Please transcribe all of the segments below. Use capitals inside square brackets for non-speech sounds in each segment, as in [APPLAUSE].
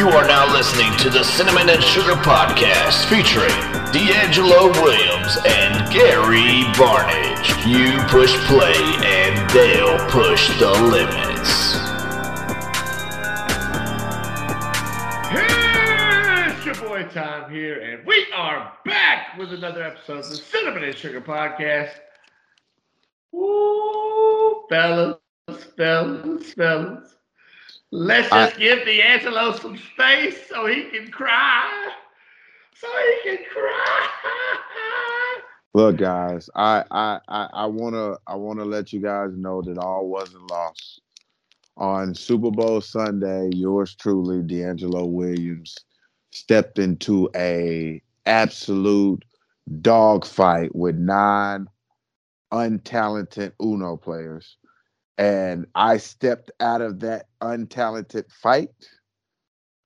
You are now listening to the Cinnamon and Sugar Podcast featuring D'Angelo Williams and Gary Barnage. You push play and they'll push the limits. It's your boy Tom here, and we are back with another episode of the Cinnamon and Sugar Podcast. Woo, fellas, fellas, fellas. Let's just give D'Angelo some space so he can cry. So he can cry. Look, guys, I I I, I wanna I wanna let you guys know that all wasn't lost. On Super Bowl Sunday, yours truly, D'Angelo Williams, stepped into a absolute dogfight with nine untalented Uno players. And I stepped out of that untalented fight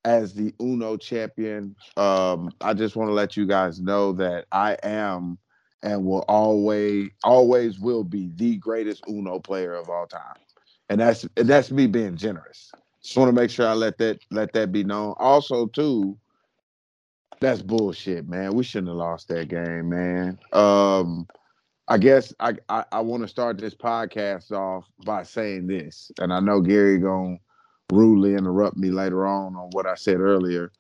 as the Uno champion. Um, I just want to let you guys know that I am and will always always will be the greatest Uno player of all time. And that's and that's me being generous. Just want to make sure I let that let that be known. Also, too, that's bullshit, man. We shouldn't have lost that game, man. Um, I guess I I, I want to start this podcast off by saying this, and I know Gary gonna rudely interrupt me later on on what I said earlier,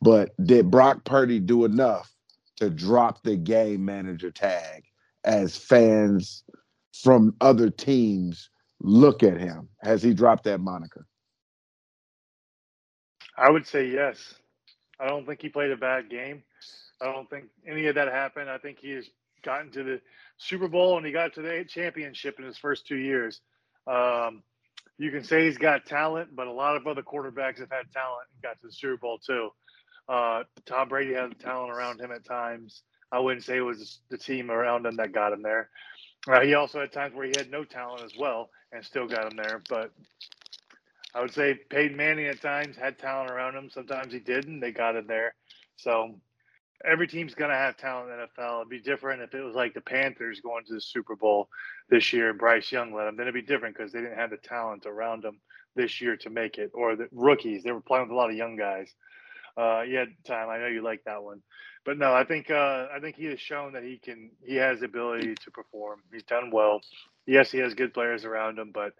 but did Brock Purdy do enough to drop the game manager tag as fans from other teams look at him? Has he dropped that moniker? I would say yes. I don't think he played a bad game. I don't think any of that happened. I think he has gotten to the Super Bowl and he got to the championship in his first two years. Um, you can say he's got talent, but a lot of other quarterbacks have had talent and got to the Super Bowl too. Uh, Tom Brady had talent around him at times. I wouldn't say it was the team around him that got him there. Uh, he also had times where he had no talent as well and still got him there. But I would say Peyton Manning at times had talent around him. Sometimes he didn't. They got him there. So every team's going to have talent in the NFL. It'd be different if it was like the Panthers going to the Super Bowl this year and Bryce Young led them. Then it'd be different because they didn't have the talent around them this year to make it. Or the rookies. They were playing with a lot of young guys. Uh, yeah, time. I know you like that one, but no, I think uh, I think he has shown that he can. He has the ability to perform. He's done well. Yes, he has good players around him, but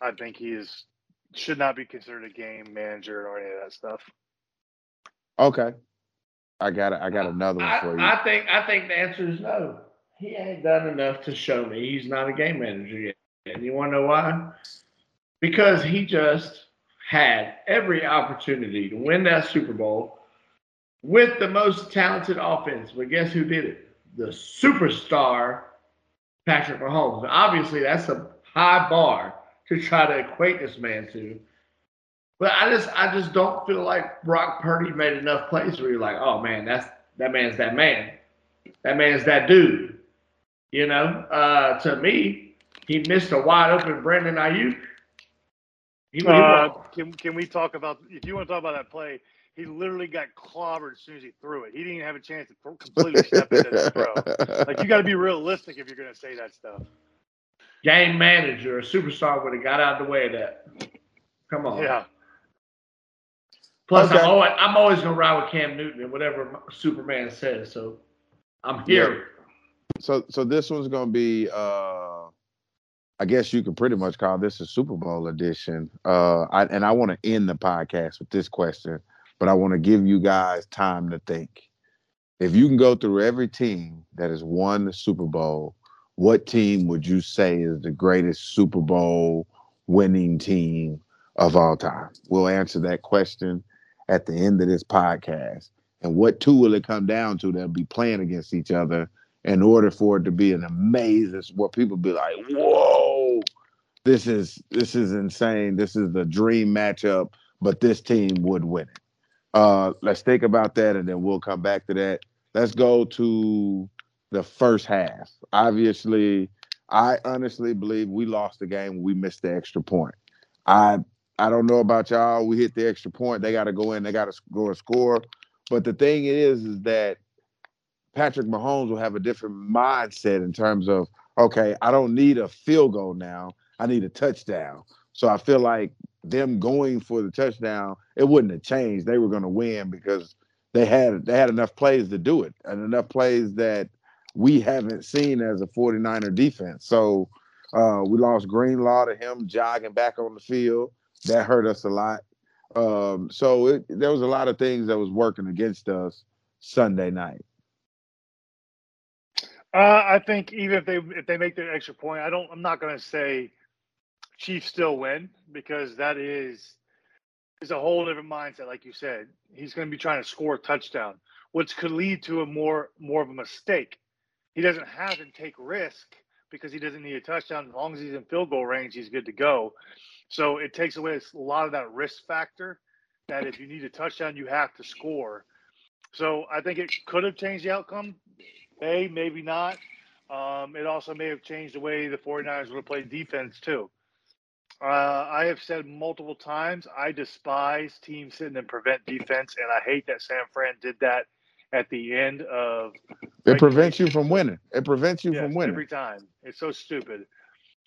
I think he is should not be considered a game manager or any of that stuff. Okay, I got. I got another one for you. I, I think I think the answer is no. He ain't done enough to show me he's not a game manager yet. And you want to know why? Because he just had every opportunity to win that Super Bowl with the most talented offense. But guess who did it? The superstar Patrick Mahomes. Obviously, that's a high bar to try to equate this man to. But I just I just don't feel like Brock Purdy made enough plays where you're like, oh man, that's that man's that man. That man's that dude. You know, uh, to me, he missed a wide open Brandon Aiyuk. He, uh, can can we talk about if you want to talk about that play? He literally got clobbered as soon as he threw it. He didn't even have a chance to completely step into the throw. Like you got to be realistic if you're going to say that stuff. Game manager, a superstar would have got out of the way of that. Come on. Yeah. Plus, Okay. I'm always, I'm always gonna ride with Cam Newton and whatever Superman says. So I'm here. so so this one's gonna be uh I guess you can pretty much call this a Super Bowl edition. Uh I, and I want to end the podcast with this question, but I want to give you guys time to think. If you can go through every team that has won the Super Bowl, what team would you say is the greatest Super Bowl winning team of all time? We'll answer that question at the end of this podcast. And what two will it come down to that'll be playing against each other in order for it to be an amazing where people be like, whoa, this is this is insane. This is the dream matchup, but this team would win it. Uh let's think about that and then we'll come back to that. Let's go to the first half. Obviously, I honestly believe we lost the game. We missed the extra point. I I don't know about y'all. We hit the extra point. They got to go in. They got to go and score. But the thing is, is that Patrick Mahomes will have a different mindset in terms of, okay, I don't need a field goal now. I need a touchdown. So I feel like them going for the touchdown it wouldn't have changed. They were going to win because they had they had enough plays to do it and enough plays that we haven't seen as a 49er defense. So uh, we lost Greenlaw to him jogging back on the field. That hurt us a lot. Um, so it, there was a lot of things that was working against us Sunday night. Uh, I think even if they if they make the extra point, I don't. I'm not going to say Chiefs still win because that is is a whole different mindset. Like you said, he's going to be trying to score a touchdown, which could lead to a more more of a mistake. He doesn't have to take risk because he doesn't need a touchdown. As long as he's in field goal range, he's good to go. So it takes away a lot of that risk factor. That if you need a touchdown, you have to score. So I think it could have changed the outcome. May, maybe not. Um, it also may have changed the way the 49ers would play defense, too. Uh, I have said multiple times I despise teams sitting and prevent defense, and I hate that San Fran did that at the end of. It prevents you from winning. It prevents you yes, from winning every time. It's so stupid,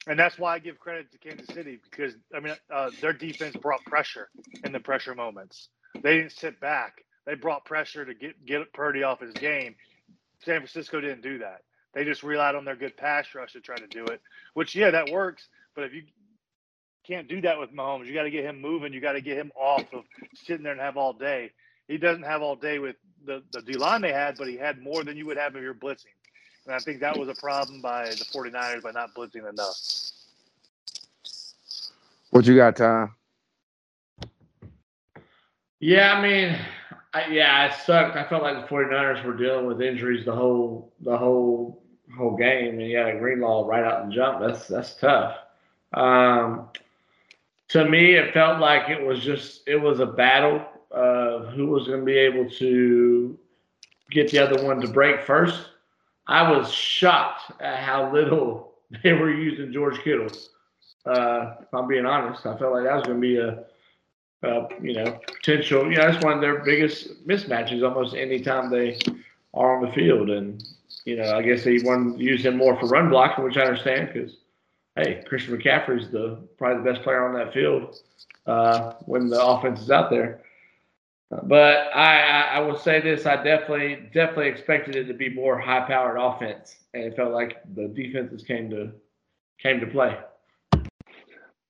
and that's why I give credit to Kansas City because I mean uh, their defense brought pressure in the pressure moments. They didn't sit back. They brought pressure to get get Purdy off his game. San Francisco didn't do that. They just relied on their good pass rush to try to do it, which yeah, that works. But if you can't do that with Mahomes. You got to get him moving. You got to get him off of sitting there and have all day. He doesn't have all day with the, the D line they had, but he had more than you would have if you're blitzing. And I think that was a problem by the 49ers by not blitzing enough. What you got, Tom? Yeah, I mean, I, yeah, it sucked. I felt like the 49ers were dealing with injuries the whole the whole whole game, and you had a Greenlaw right out the jump. That's that's tough. Um, to me, it felt like it was just it was a battle of who was going to be able to get the other one to break first. I was shocked at how little [LAUGHS] they were using George Kittle. Uh, if I'm being honest, I felt like that was going to be a, a, you know potential. You know, that's one of their biggest mismatches almost any time they are on the field, and you know I guess they want to use him more for run blocking, which I understand because hey, Christian McCaffrey's the probably the best player on that field uh, when the offense is out there. But I, I, will say this: I definitely, definitely expected it to be more high-powered offense, and it felt like the defenses came to came to play.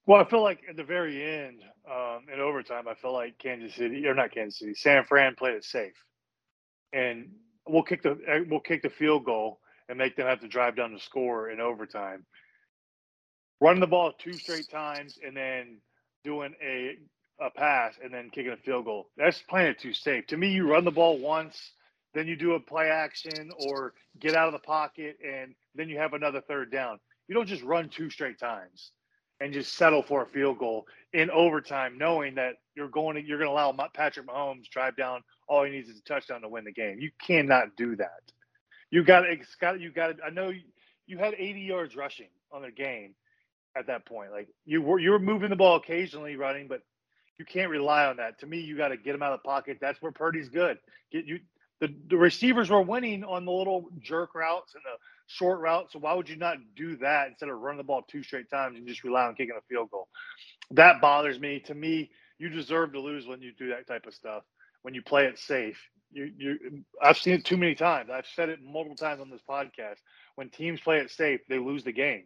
Well, I feel like at the very end, um, in overtime, I feel like Kansas City or not Kansas City, San Fran played it safe, and we'll kick the we'll kick the field goal and make them have to drive down the score in overtime running the ball two straight times and then doing a a pass and then kicking a field goal. That's playing it too safe. To me, you run the ball once, then you do a play action or get out of the pocket, and then you have another third down. You don't just run two straight times and just settle for a field goal in overtime, knowing that you're going to you're going to allow Patrick Mahomes drive down. All he needs is a touchdown to win the game. You cannot do that. You got it's got you got. I know you, you had 80 yards rushing on the game at that point. Like you were you were moving the ball occasionally running, but you can't rely on that. To me, you got to get him out of the pocket. That's where Purdy's good. Get you the, the receivers were winning on the little jerk routes and the short routes. So why would you not do that instead of running the ball two straight times and just rely on kicking a field goal? That bothers me. To me, you deserve to lose when you do that type of stuff. When you play it safe, you you I've seen it too many times. I've said it multiple times on this podcast. When teams play it safe, they lose the game.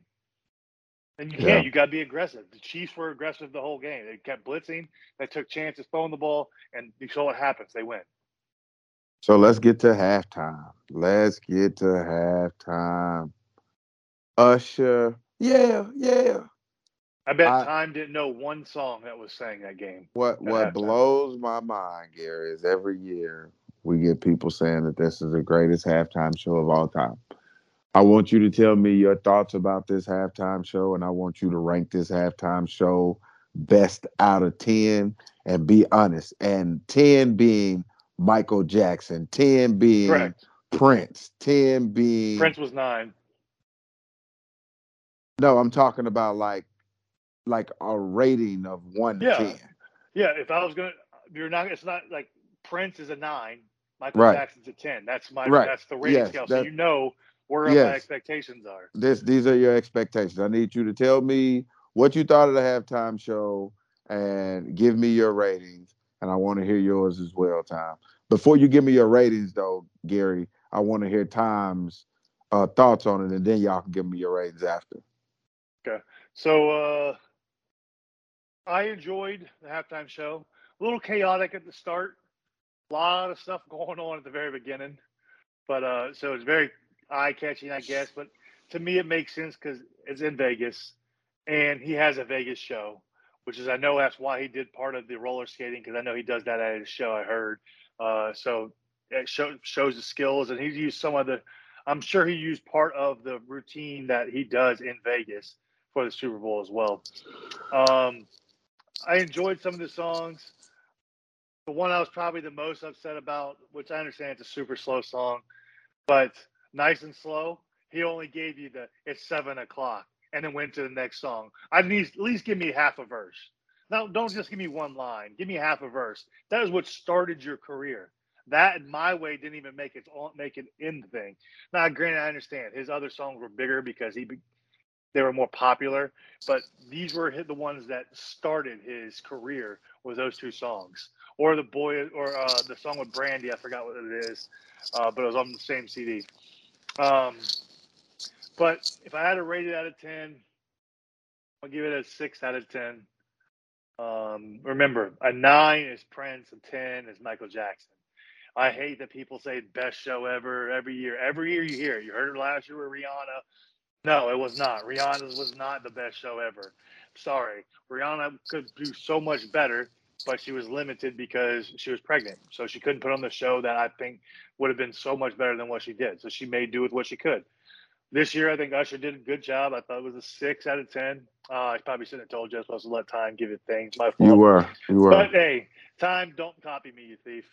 And you can't. You got to be aggressive. The Chiefs were aggressive the whole game. They kept blitzing. They took chances throwing the ball, and you saw what happens. They win. So let's get to halftime. Let's get to halftime. Usher, yeah, yeah. I bet I, Time didn't know one song that was sang that game. What What halftime. blows my mind, Gary, is every year we get people saying that this is the greatest halftime show of all time. I want you to tell me your thoughts about this halftime show, and I want you to rank this halftime show best out of 10 and be honest. And 10 being Michael Jackson, 10 being Correct. Prince, 10 being Prince was nine. No, I'm talking about like like a rating of one yeah. to ten. Yeah, if I was gonna you're not it's not like Prince is a nine, Michael right. Jackson's a ten. That's my right. that's the rating yes, scale. So you know where yes. my expectations are. This these are your expectations. I need you to tell me what you thought of the halftime show and give me your ratings. and I want to hear yours as well, Tom. Before you give me your ratings, though, Gary, I want to hear Tom's uh, thoughts on it, and then y'all can give me your ratings after. Okay. So uh, I enjoyed the halftime show. A little chaotic at the start. A lot of stuff going on at the very beginning, but uh, so it's very eye catching, I guess. But to me, it makes sense because it's in Vegas, and he has a Vegas show, which is I know that's why he did part of the roller skating because I know he does that at his show. I heard. Uh, so it show, shows the skills, and he's used some of the. I'm sure he used part of the routine that he does in Vegas for the Super Bowl as well. Um, I enjoyed some of the songs. The one I was probably the most upset about, which I understand it's a super slow song, but nice and slow. He only gave you the it's seven o'clock and then went to the next song. I need at least give me half a verse. Now don't just give me one line. Give me half a verse. That is what started your career. That in my way didn't even make it make an end thing. Now, granted, I understand his other songs were bigger because he they were more popular, but these were the ones that started his career with those two songs, or the boy, or uh, the song with Brandy. I forgot what it is, uh, but it was on the same CD. Um, but if I had to rate it out of ten, I'll give it a six out of ten. Um, remember, a nine is Prince, a ten is Michael Jackson. I hate that people say best show ever every year. Every year you hear it. You heard it last year with Rihanna. No, it was not. Rihanna's was not the best show ever. Sorry. Rihanna could do so much better, but she was limited because she was pregnant. So she couldn't put on the show that I think would have been so much better than what she did. So she made do with what she could. This year, I think Usher did a good job. I thought it was a six out of 10. Uh, I probably shouldn't have told you I was supposed to let time give it things. My fault. You were. You were. But hey, time, don't copy me, you thief.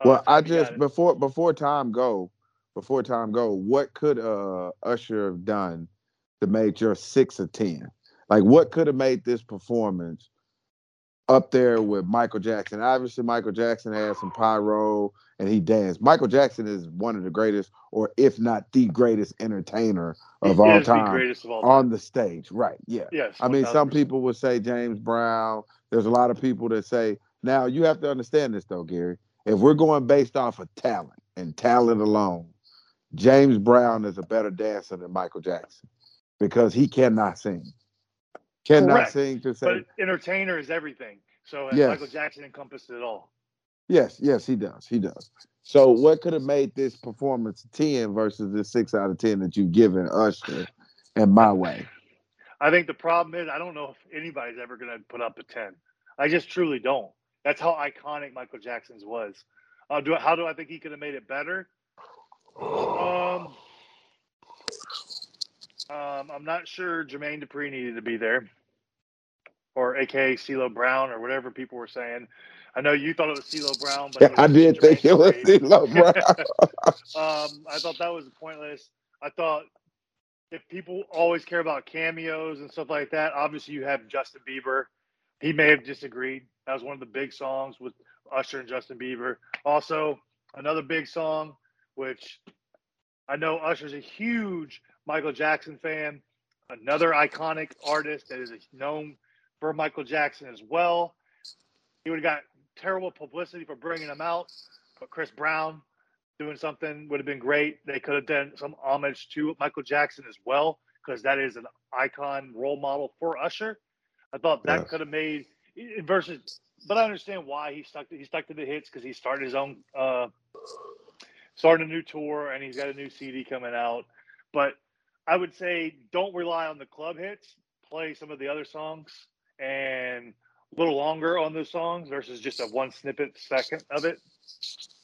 Uh, well, I just before before time go, before time go, what could uh Usher have done to make your six or ten? Like what could have made this performance up there with Michael Jackson? Obviously, Michael Jackson had some pyro and he danced. Michael Jackson is one of the greatest, or if not the greatest entertainer of, all time, of all time on the stage. Right. Yeah. Yes. I mean, some people would say James Brown. There's a lot of people that say now you have to understand this though, Gary. If we're going based off of talent and talent alone, James Brown is a better dancer than Michael Jackson because he cannot sing. Cannot Correct. sing to say. But entertainer is everything. So yes. Michael Jackson encompassed it all. Yes, yes, he does. He does. So what could have made this performance 10 versus the 6 out of 10 that you've given Usher and my way? I think the problem is I don't know if anybody's ever going to put up a 10. I just truly don't. That's how iconic Michael Jackson's was. Uh, do how do I think he could have made it better? Um, um, I'm not sure Jermaine Dupri needed to be there, or AKA CeeLo Brown, or whatever people were saying. I know you thought it was CeeLo Brown, but yeah, I did Jermaine think it was CeeLo Brown. [LAUGHS] [LAUGHS] um, I thought that was pointless. I thought if people always care about cameos and stuff like that, obviously you have Justin Bieber. He may have disagreed. That was one of the big songs with Usher and Justin Bieber. Also, another big song which I know Usher's a huge Michael Jackson fan, another iconic artist that is known for Michael Jackson as well. He would have got terrible publicity for bringing him out, but Chris Brown doing something would have been great. They could have done some homage to Michael Jackson as well, because that is an icon role model for Usher. I thought that yes. could have made versus, but I understand why he stuck to, he stuck to the hits because he started his own uh, starting a new tour and he's got a new CD coming out. But I would say don't rely on the club hits. Play some of the other songs and a little longer on those songs versus just a one snippet second of it.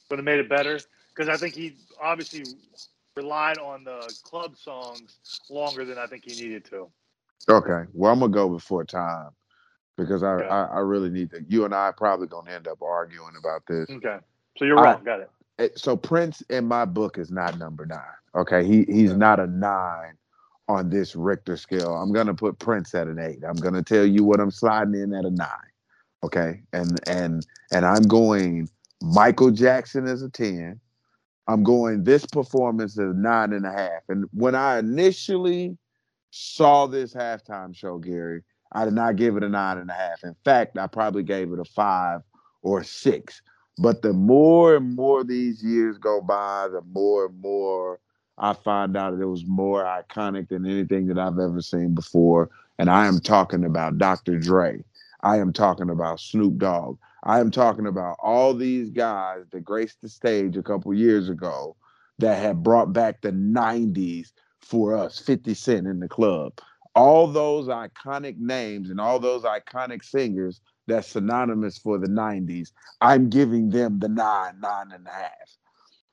Would have made it better because I think he obviously relied on the club songs longer than I think he needed to. Okay, well I'm gonna go before time because I, okay. I, I really need to. You and I probably gonna end up arguing about this. Okay, so you're wrong. I, Got it. Eh, so Prince in my book is not number nine. Okay, he he's not a nine on this Richter scale. I'm gonna put Prince at an eight. I'm gonna tell you what I'm sliding in at a nine. Okay, and and and I'm going Michael Jackson as a ten. I'm going this performance as nine and a half. And when I initially saw this halftime show, Gary, I did not give it a nine and a half. In fact, I probably gave it a five or six. But the more and more these years go by, the more and more I find out that it was more iconic than anything that I've ever seen before. And I am talking about Dr. Dre. I am talking about Snoop Dogg. I am talking about all these guys that graced the stage a couple years ago that had brought back the 90s for us, 50 Cent in the club. All those iconic names and all those iconic singers that's synonymous for the 90s, I'm giving them the nine, nine and a half.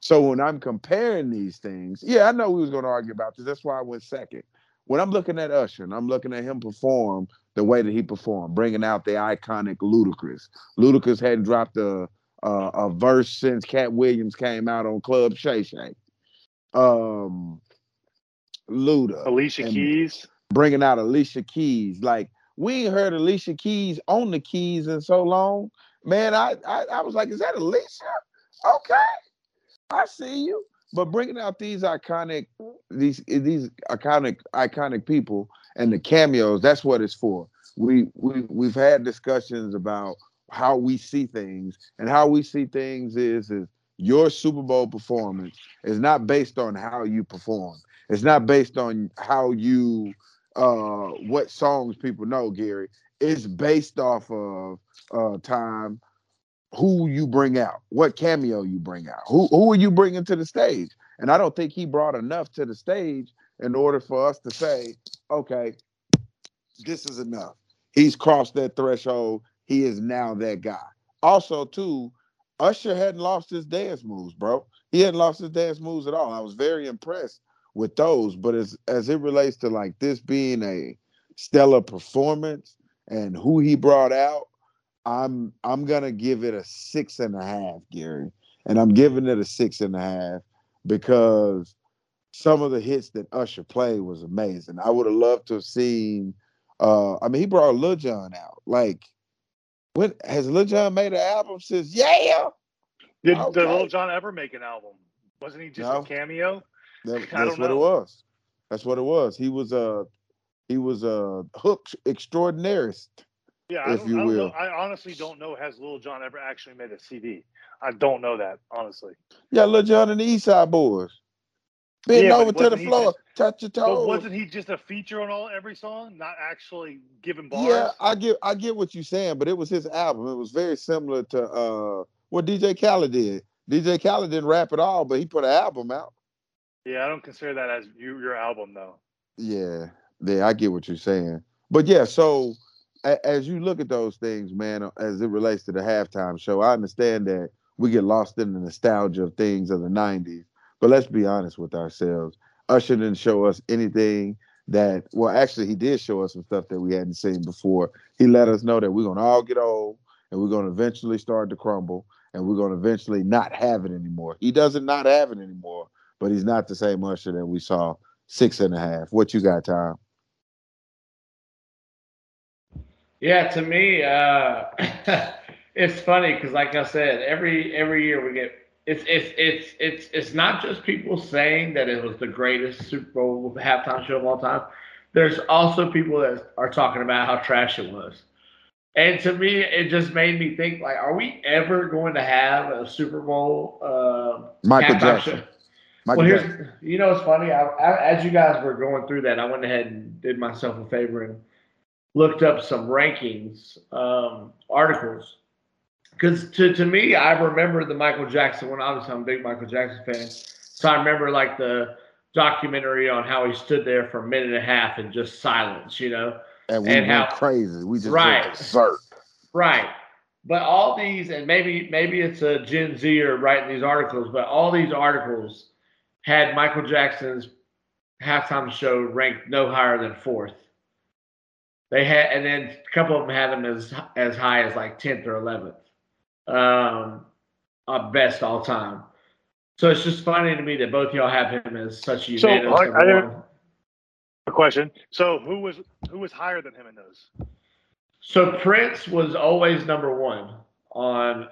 So when I'm comparing these things, yeah, I know we was going to argue about this. That's why I went second. When I'm looking at Usher and I'm looking at him perform the way that he performed, bringing out the iconic Ludacris. Ludacris hadn't dropped a a, a verse since Katt Williams came out on Club Shay Shay. Um, Luda, Alicia Keys, bringing out Alicia Keys. Like we ain't heard Alicia Keys on the keys in so long. Man, I, I I was like, is that Alicia? Okay, I see you. But bringing out these iconic, these these iconic iconic people and the cameos, that's what it's for. We we we've had discussions about how we see things, and how we see things is is your Super Bowl performance is not based on how you perform. It's not based on how you uh what songs people know, Gary. It's based off of uh time who you bring out, what cameo you bring out, who who are you bringing to the stage. And I don't think he brought enough to the stage in order for us to say, okay, this is enough. He's crossed that threshold. He is now that guy. Also, too, Usher hadn't lost his dance moves, bro. He hadn't lost his dance moves at all. I was very impressed with those. But as as it relates to like this being a stellar performance and who he brought out, I'm I'm gonna give it a six and a half, Gary. And I'm giving it a six and a half because some of the hits that Usher played was amazing. I would have loved to have seen uh I mean he brought Lil Jon out. Like when has Lil Jon made an album since yeah? Did, okay. did Lil Jon ever make an album? Wasn't he just no. a cameo? That, [LAUGHS] that's what know. it was. That's what it was. He was a he was a hook extraordinarist. Yeah, if you will. Know, I honestly don't know. Has Lil Jon ever actually made a CD? I don't know that honestly. Yeah, Lil Jon and the East Side Boys. Bend yeah, over to the floor, just, touch your toes. But wasn't he just a feature on all every song, not actually giving bars? Yeah, I get I get what you're saying, but it was his album. It was very similar to uh, what DJ Khaled did. DJ Khaled didn't rap at all, but he put an album out. Yeah, I don't consider that as you, your album though. Yeah, yeah, I get what you're saying. But yeah, so as you look at those things, man, uh, as it relates to the halftime show, I understand that we get lost in the nostalgia of things of the 90s. But let's be honest with ourselves. Usher didn't show us anything that, well, actually, he did show us some stuff that we hadn't seen before. He let us know that we're going to all get old and we're going to eventually start to crumble and we're going to eventually not have it anymore. He doesn't not have it anymore, but he's not the same Usher that we saw six and a half. What you got, Tom? Yeah, to me, uh, [LAUGHS] it's funny because, like I said, every every year we get it's it's it's it's it's not just people saying that it was the greatest Super Bowl halftime show of all time. There's also people that are talking about how trash it was. And to me, it just made me think like, are we ever going to have a Super Bowl uh, Michael Jackson? Show? Michael well, here's Jackson. you know it's funny. I, I, as you guys were going through that, I went ahead and did myself a favor and looked up some rankings um, articles because to, to me, I remember the Michael Jackson one. Obviously, I'm a big Michael Jackson fan, so I remember like the documentary on how he stood there for a minute and a half in just silence, you know, and we and went how, crazy. We just right, berserk. Right. But all these, and maybe maybe it's a Gen Zer writing these articles, but all these articles had Michael Jackson's halftime show ranked no higher than fourth. They had, and then a couple of them had them as as high as like tenth or eleventh, um, best all time. So it's just funny to me that both y'all have him as such a unanimous so, I, I A question. So who was who was higher than him in those? So Prince was always number one on.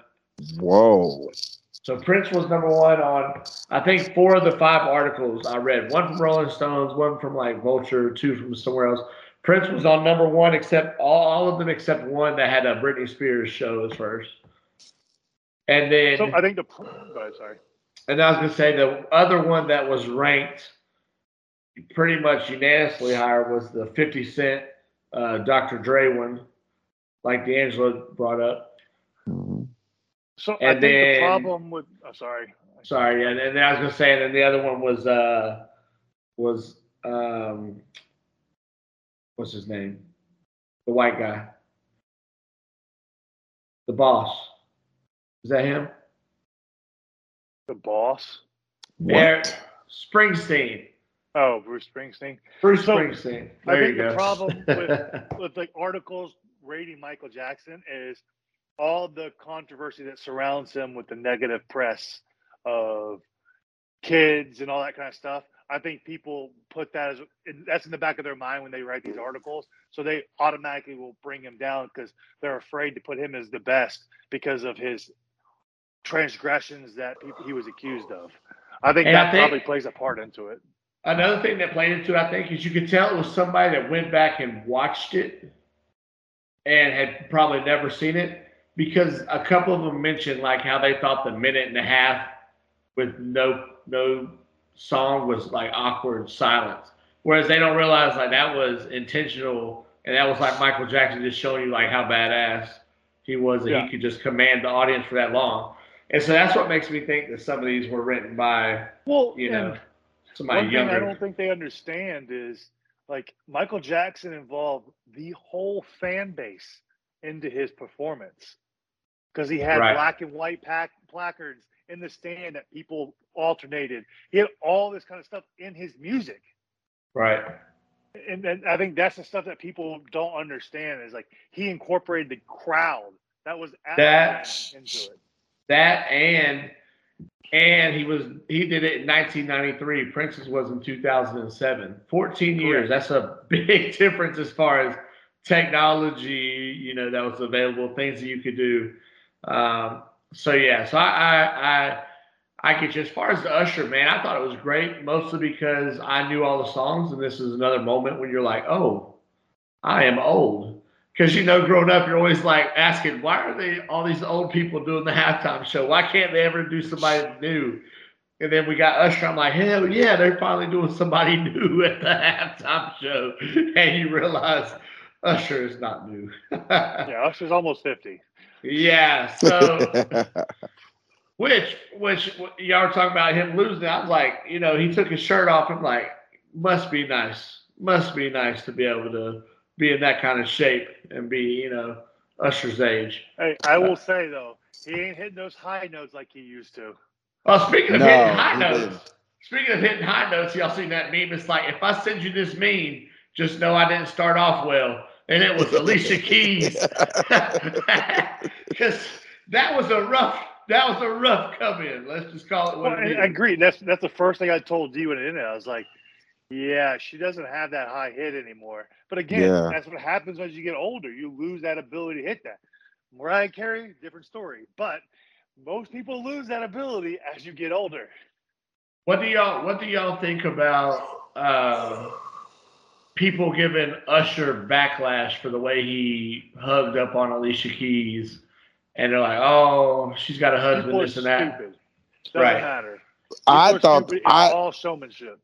Whoa. So Prince was number one on I think four of the five articles I read. One from Rolling Stones, one from like Vulture, two from somewhere else. Prince was on number one, except all, all of them except one that had a Britney Spears show as first. And then So I think the. Ahead, sorry. And I was gonna say the other one that was ranked pretty much unanimously higher was the 50 Cent uh, Dr. Dre one, like D'Angelo brought up. So I And think the problem with. Oh, sorry. Sorry, and, and then I was gonna say, and then the other one was uh was um what's his name? The white guy. The boss. Is that him? The boss. There, What? Springsteen. Oh, Bruce Springsteen. Bruce So, Springsteen. I think you the problem [LAUGHS] with- With like articles rating Michael Jackson is all the controversy that surrounds him with the negative press of kids and all that kind of stuff. I think people put that as that's in the back of their mind when they write these articles, so they automatically will bring him down because they're afraid to put him as the best because of his transgressions that he, was accused of. I think And I that think- probably plays a part into it. Another thing that played into it, I think, is you could tell it was somebody that went back and watched it and had probably never seen it because a couple of them mentioned like how they thought the minute and a half with no no song was like awkward silence, whereas they don't realize like that was intentional and that was like Michael Jackson just showing you like how badass he was that Yeah. he could just command the audience for that long. And so that's what makes me think that some of these were written by Well, you know somebody One thing. I don't think they understand is like Michael Jackson involved the whole fan base into his performance because he had Right. black and white pack placards in the stand that people alternated. He had all this kind of stuff in his music. Right. And, and I think that's the stuff that people don't understand is like he incorporated the crowd that was at That's- into it. That and and he was he did it in 1993. Prince's was in 2007. 14 years. That's a [LAUGHS] big difference as far as technology. You know that was available, things that you could do. Um, so yeah. So I I I, I get you. As far as the Usher, man, I thought it was great, mostly because I knew all the songs, and this is another moment when you're like, oh, I am old. Because you know, growing up, you're always like asking, why are they all these old people doing the halftime show? Why can't they ever do somebody new? And then we got Usher. I'm like, hell yeah, they're finally doing somebody [LAUGHS] new at the halftime show. [LAUGHS] And you realize Usher is not new. [LAUGHS] Yeah, Usher's almost 50. Yeah. So [LAUGHS] which which y'all were talking about him losing. I was like, you know, he took his shirt off. I'm like, must be nice. Must be nice to be able to be in that kind of shape and be, you know, Usher's age. Hey, I will uh, say though, he ain't hitting those high notes like he used to. Well, speaking of No, hitting high notes, didn't. speaking of hitting high notes, y'all seen that meme? It's like if I send you this meme, just know I didn't start off well. And it was Alicia [LAUGHS] Keys. [LAUGHS] Because that was a rough that was a rough come in. Let's just call it what Well, it I, I agree. That's that's the first thing I told you when it ended. I was like, yeah, she doesn't have that high hit anymore. But again, Yeah. that's what happens as you get older. You lose that ability to hit that. Mariah Carey, different story. But most people lose that ability as you get older. What do y'all What do y'all think about uh, people giving Usher backlash for the way he hugged up on Alicia Keys, and they're like, "Oh, she's got a husband, People are this and that." stupid. Doesn't Right. matter. I People are thought I all showmanship.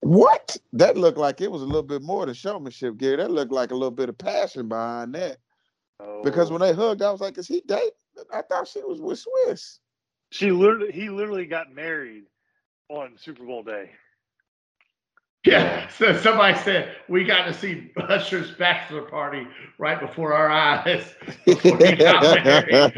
what that looked like it was a little bit more than showmanship, Gary. That looked like a little bit of passion behind that. Because Oh. when they hugged, I was like, "Is he dating?" I thought she was with Swizz. she literally, he literally got married on Super Bowl day. Yeah. So somebody said we got to see Usher's bachelor party right before our eyes [LAUGHS] before he got married.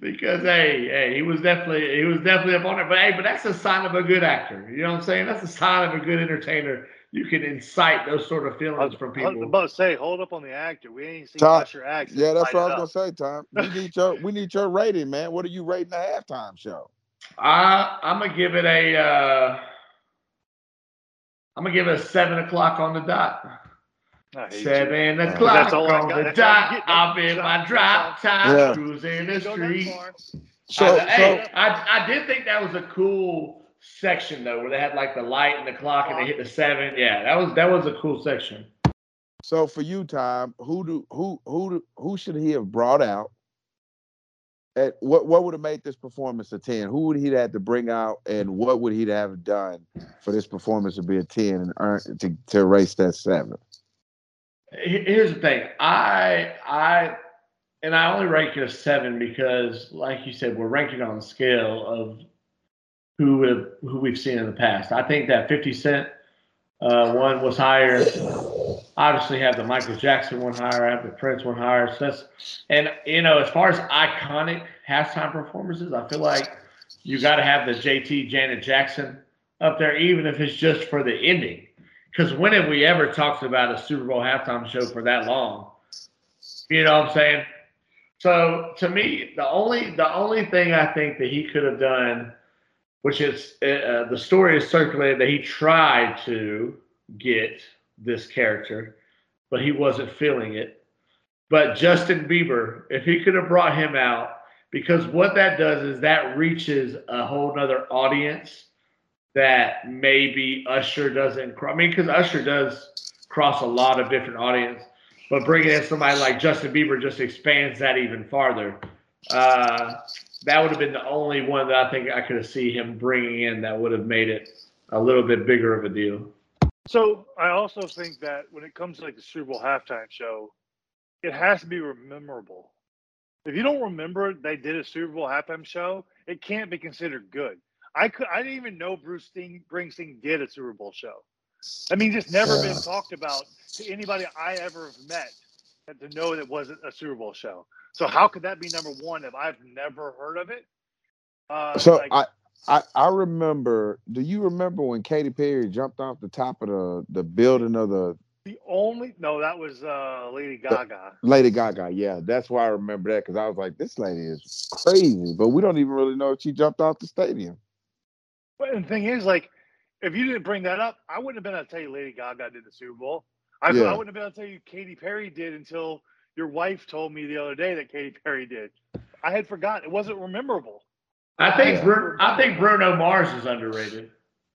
Because hey, hey, he was definitely he was definitely up on it. But hey, but that's a sign of a good actor. You know what I'm saying? That's a sign of a good entertainer. You can incite those sort of feelings was, from I was people. about to say, hold up on the actor. We ain't seen Todd, Usher act. yeah, that's what I was Up. gonna say, Tom. We [LAUGHS] need your we need your rating, man. What are you rating the halftime show? I I'm gonna give it a uh, I'm gonna give it a seven o'clock on the dot. I hate you. Seven That's o'clock all on got. the That's I dot. [LAUGHS] get. I'm in my all. drop top, Yeah. cruising the Didn't go that street. So, I, so hey, I, I did think that was a cool section though, where they had like the light and the clock and they hit the seven. Yeah, that was that was a cool section. so for you, Tom, who do who who who should he have brought out? At what what would have made this performance a 10? Who would he have to bring out and what would he have done for this performance to be a 10 and earn to, to erase that seven? Here's the thing. I I and I only rank it a seven because, like you said, we're ranking on the scale of who have, who we've seen in the past. I think that 50 Cent uh, one was higher. Obviously, have the Michael Jackson one higher. I have the Prince one higher. So that's, and you know, as far as iconic halftime performances, I feel like you got to have the JT Janet Jackson up there, even if it's just for the ending. Because when have we ever talked about a Super Bowl halftime show for that long? You know what I'm saying? So to me, the only the only thing I think that he could have done, which is uh, the story is circulated that he tried to get this character, but he wasn't feeling it. But Justin Bieber, if he could have brought him out, because what that does is that reaches a whole nother audience that maybe Usher doesn't. I mean, because Usher does cross a lot of different audience, but bringing in somebody like Justin Bieber just expands that even farther. Uh, that would have been the only one that I think I could have seen him bringing in that would have made it a little bit bigger of a deal. So I also think that when it comes to like the Super Bowl halftime show, it has to be memorable. If you don't remember they did a Super Bowl halftime show, it can't be considered good. I could I didn't even know Bruce Sting, Springsteen did a Super Bowl show. I mean, just never been [SIGHS] talked about to anybody I ever have met to know that it wasn't a Super Bowl show. So how could that be number one if I've never heard of it? Uh, so like, I, I I remember. Do you remember when Katy Perry jumped off the top of the the building of the? The only no, that was uh, Lady Gaga. Lady Gaga, yeah, that's why I remember that because I was like, this lady is crazy, but we don't even really know if she jumped off the stadium. But the thing is, like, if you didn't bring that up, I wouldn't have been able to tell you Lady Gaga did the Super Bowl. I, yeah. I wouldn't have been able to tell you Katy Perry did until your wife told me the other day that Katy Perry did. I had forgotten. It wasn't memorable. I think Bruno, I think Bruno Mars is underrated.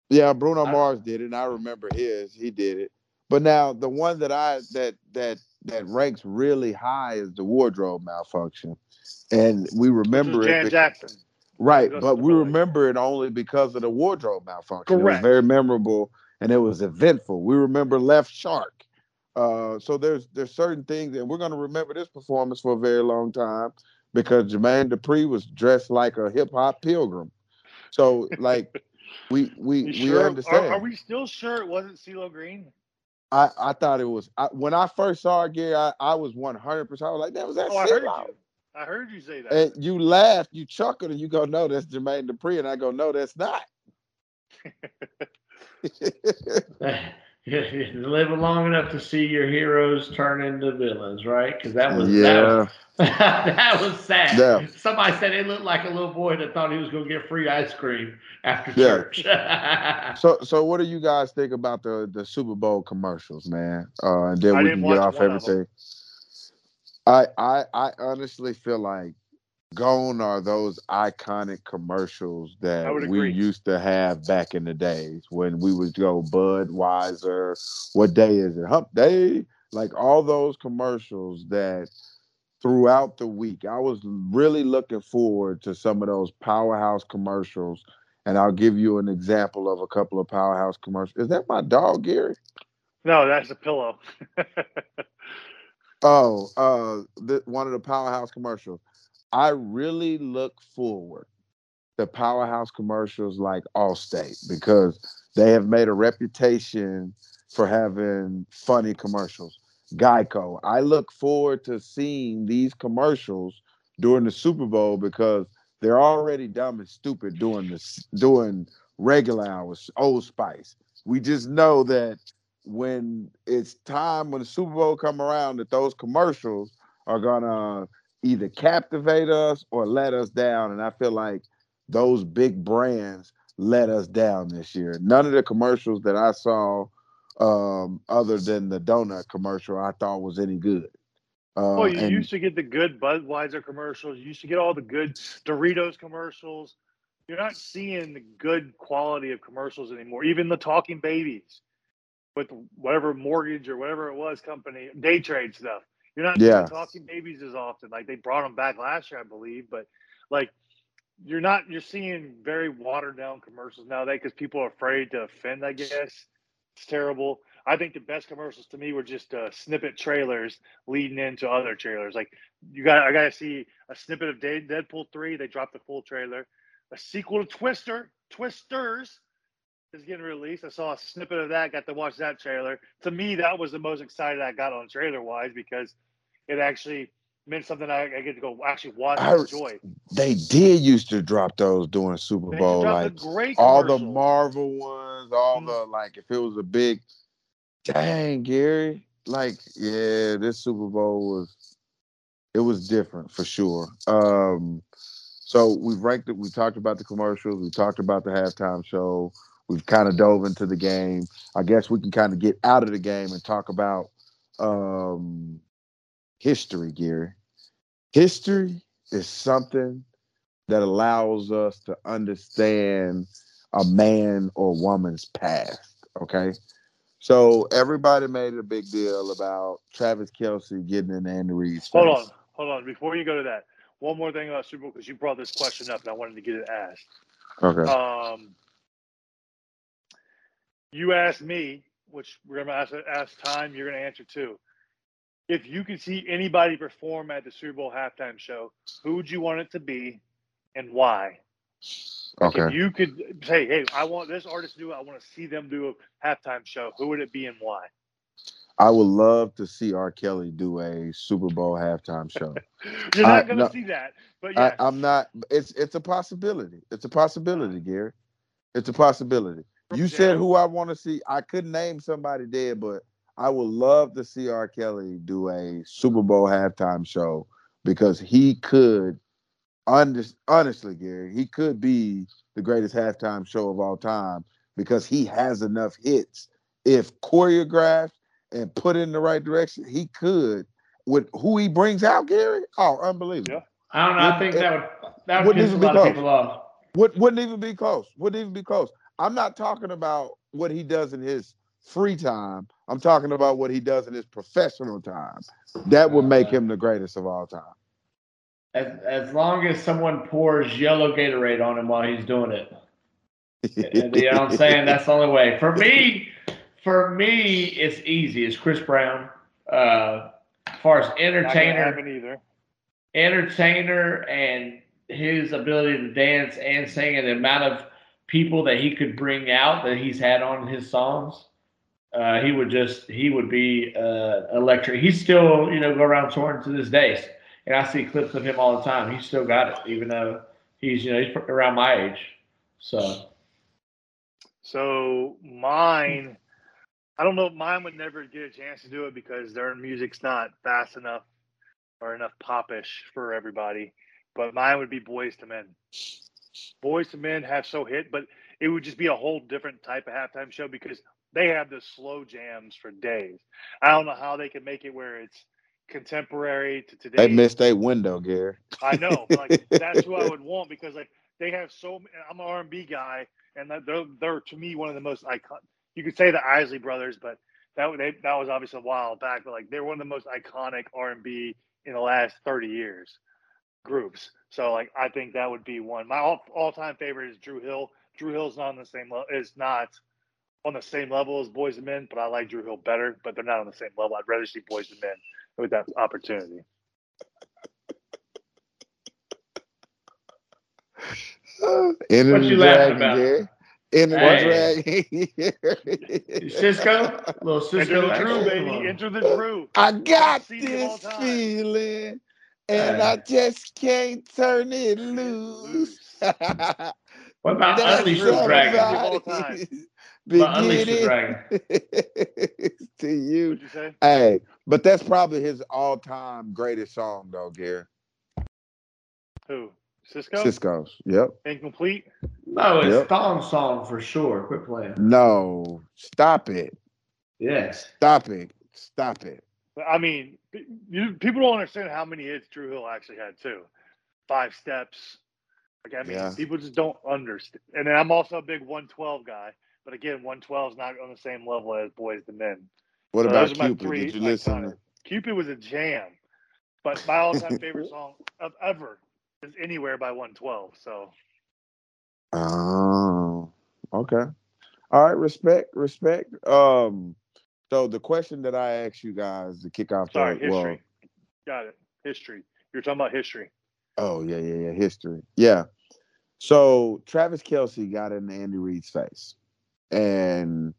Yeah, Bruno Mars did it, and I remember his. He did it. But now the one that I that that that ranks really high is the wardrobe malfunction, and we remember Jan it. Jackson. Right, but we remember it only because of the wardrobe malfunction. Correct. It was very memorable and it was eventful. We remember Left Shark. Uh, so there's there's certain things, and we're going to remember this performance for a very long time because Jermaine Dupri was dressed like a hip hop pilgrim. So like [LAUGHS] we we we sure? understand. Are, are, we still sure it wasn't CeeLo Green? I, I thought it was I, when I first saw it, Gary. I, I was one hundred percent. I was like, that was that. Oh, I heard you. I heard you say that. And you laughed, you chuckled, and you go, "No, that's Jermaine Dupri," and I go, "No, that's not." [LAUGHS] [LAUGHS] [LAUGHS] Live long enough to see your heroes turn into villains, right? Because that was yeah. That was, [LAUGHS] that was sad. Yeah. Somebody said it looked like a little boy that thought he was going to get free ice cream after yeah. church. [LAUGHS] so, so what do you guys think about the the Super Bowl commercials, man? Uh, and then I we can get off everything. I, I I honestly feel like gone are those iconic commercials that we used to have back in the days when we would go Budweiser. What day is it? Hump Day. Like all those commercials that throughout the week, I was really looking forward to some of those powerhouse commercials. And I'll give you an example of a couple of powerhouse commercials. Is that my dog, Gary? No, that's a pillow. [LAUGHS] Oh, uh, the, one of the powerhouse commercials. I really look forward to powerhouse commercials like Allstate because they have made a reputation for having funny commercials. Geico. I look forward to seeing these commercials during the Super Bowl because they're already dumb and stupid doing this doing regular hours, Old Spice. We just know that when it's time when the Super Bowl come around that those commercials are gonna either captivate us or let us down. And I feel like those big brands let us down this year. None of the commercials that I saw, um, other than the donut commercial, I thought was any good. Uh, well, you and, used to get the good Budweiser commercials. You used to get all the good Doritos commercials. You're not seeing the good quality of commercials anymore. Even the talking babies with whatever mortgage or whatever it was company day trade stuff. You're not yeah. talking babies as often. Like they brought them back last year, I believe, but Like you're not you're seeing very watered down commercials nowadays because people are afraid to offend. I guess it's terrible. I think the best commercials to me were just uh, snippet trailers leading into other trailers. Like you got, I got to see a snippet of Deadpool three. They dropped the full trailer. A sequel to Twister, Twisters, is getting released. I saw a snippet of that. Got to watch that trailer. To me, that was the most excited I got on trailer wise because it actually meant something I, I get to go actually watch and enjoy. They did used to drop those during Super Bowl, like all the Marvel ones, all mm-hmm. the like. If it was a big, dang Gary, like yeah, this Super Bowl was it was different for sure. Um, so we've ranked it. We talked about the commercials. We talked about the halftime show. We've kind of dove into the game. I guess we can kind of get out of the game and talk about um, history, Gary. History is something that allows us to understand a man or woman's past. Okay. So everybody made a big deal about Travis Kelce getting in Andy Reid's face. Hold on, hold on. Before you go to that, one more thing about Super Bowl because you brought this question up and I wanted to get it asked. Okay. Um, you asked me, which we're gonna ask, ask time. You're gonna answer too if you could see anybody perform at the Super Bowl halftime show, who would you want it to be and why? Okay. If you could say, hey, I want this artist to do it, I want to see them do a halftime show, who would it be and why? I would love to see R. Kelly do a Super Bowl halftime [LAUGHS] show. You're not going to no, see that, but yeah, I, am not. It's it's a possibility. It's a possibility, uh-huh. Gary. It's a possibility. You said who I want to see. I couldn't name somebody dead, but I would love to see R. Kelly do a Super Bowl halftime show because he could, honestly, Gary, he could be the greatest halftime show of all time because he has enough hits. If choreographed and put in the right direction, he could. With who he brings out, Gary, oh, unbelievable! Yeah. I don't know. I think that would that would piss a lot close. of people off. Would, wouldn't even be close. Wouldn't even be close. I'm not talking about what he does in his free time. I'm talking about what he does in his professional time. That would make uh, him the greatest of all time. As, as long as someone pours yellow Gatorade on him while he's doing it. you know what I'm saying? That's the only way. For me, for me, it's easy. It's Chris Brown. Uh, as far as entertainer, either. entertainer, and his ability to dance and sing, and the amount of people that he could bring out that he's had on his songs uh, he would just he would be uh, electric. He's still you know go around touring to this day, and I see clips of him all the time. He's still got it, even though he's you know he's around my age. So, so mine, I don't know. if Mine would never get a chance to do it because their music's not fast enough or enough popish for everybody. But mine would be Boyz II Men. Boyz II Men have so hit, but it would just be a whole different type of halftime show because they have the slow jams for days. I don't know how they can make it where it's contemporary to today. They missed a window, Gary. I know, like that's who I would [LAUGHS] want because like they have so. I'm an R&B guy, and they're they're to me one of the most iconic. You could say the Isley Brothers, but that they, that was obviously a while back. But like they're one of the most iconic R&B in the last 30 years groups. So like I think that would be one. My all all time favorite is Dru Hill. Dru Hill's not on the same level. Is not on the same level as Boys and Men, but I like Dru Hill better. But they're not on the same level. I'd rather see Boys and Men with that opportunity. [LAUGHS] Uh, what you laughing about? In the hey. dragon. [LAUGHS] Sisqó? Little Sisqó. Enter the Dru, baby. Enter the Dru. I got this feeling, and I just can't turn it loose. [LAUGHS] what about Unleashed Dragon? [LAUGHS] beginning [LAUGHS] to you. you hey, but that's probably his all-time greatest song, though, Gary. Who? Sisqó? Sisqó's. Yep. Incomplete. No, it's yep. Thong Song for sure. Quit playing. No, stop it. Yes. Stop it. Stop it. I mean, you, people don't understand how many hits Dru Hill actually had too. Five steps. Like I mean, yeah. people just don't understand. And then I'm also a big 112 guy. But again, 112 is not on the same level as Boyz II Men. What so about Cupid? Did you listen? Cupid was a jam. But my all-time [LAUGHS] favorite song of ever is anywhere by 112. So. Oh, okay. All right, respect, respect. Um, so the question that I asked you guys to kick off, sorry, the, history. Well, Got it. History. You're talking about history. Oh yeah, yeah, yeah. History. Yeah. So Travis Kelce got in Andy Reid's face, and